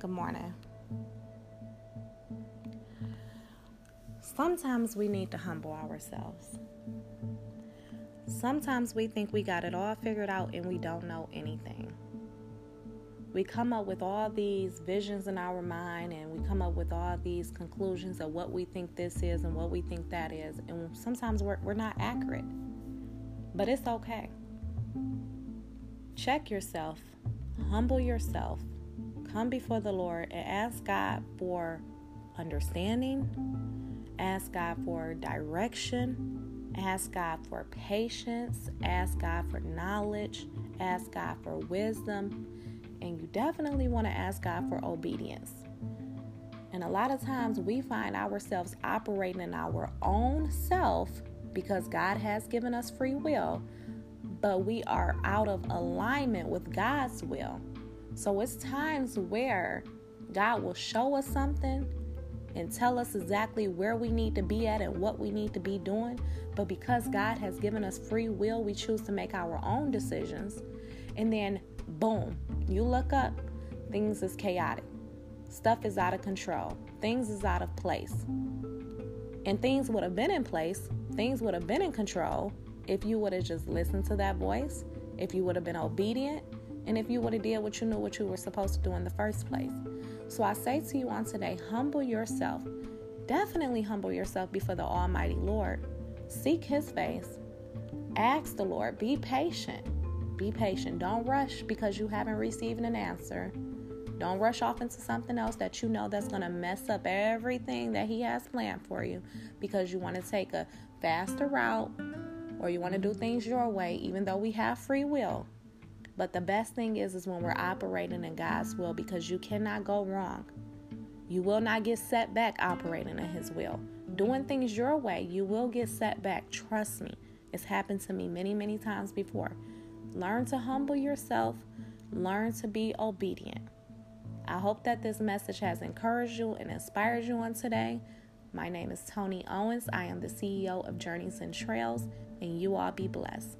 Good morning. Sometimes we need to humble ourselves. Sometimes we think we got it all figured out and we don't know anything. We come up with all these visions in our mind and we come up with all these conclusions of what we think this is and what we think that is. And sometimes we're, we're not accurate. But it's okay. Check yourself, humble yourself, come before the Lord and ask God for understanding, ask God for direction, ask God for patience, ask God for knowledge, ask God for wisdom, and you definitely want to ask God for obedience. And a lot of times we find ourselves operating in our own self because God has given us free will, but we are out of alignment with God's will. So it's times where God will show us something and tell us exactly where we need to be at and what we need to be doing. But because God has given us free will, we choose to make our own decisions. And then, boom, you look up, things is chaotic. Stuff is out of control. Things is out of place. And things would have been in place, things would have been in control if you would have just listened to that voice, if you would have been obedient, and if you would have did what you knew what you were supposed to do in the first place. So I say to you on today, humble yourself. Definitely humble yourself before the Almighty Lord. Seek His face. Ask the Lord. Be patient. Be patient. Don't rush because you haven't received an answer. Don't rush off into something else that you know that's going to mess up everything that He has planned for you because you want to take a faster route or you want to do things your way, even though we have free will. But the best thing is is when we're operating in God's will because you cannot go wrong. You will not get set back operating in his will. Doing things your way, you will get set back. Trust me. It's happened to me many, many times before. Learn to humble yourself. Learn to be obedient. I hope that this message has encouraged you and inspired you on today. My name is Tony Owens. I am the CEO of Journeys and Trails, and you all be blessed.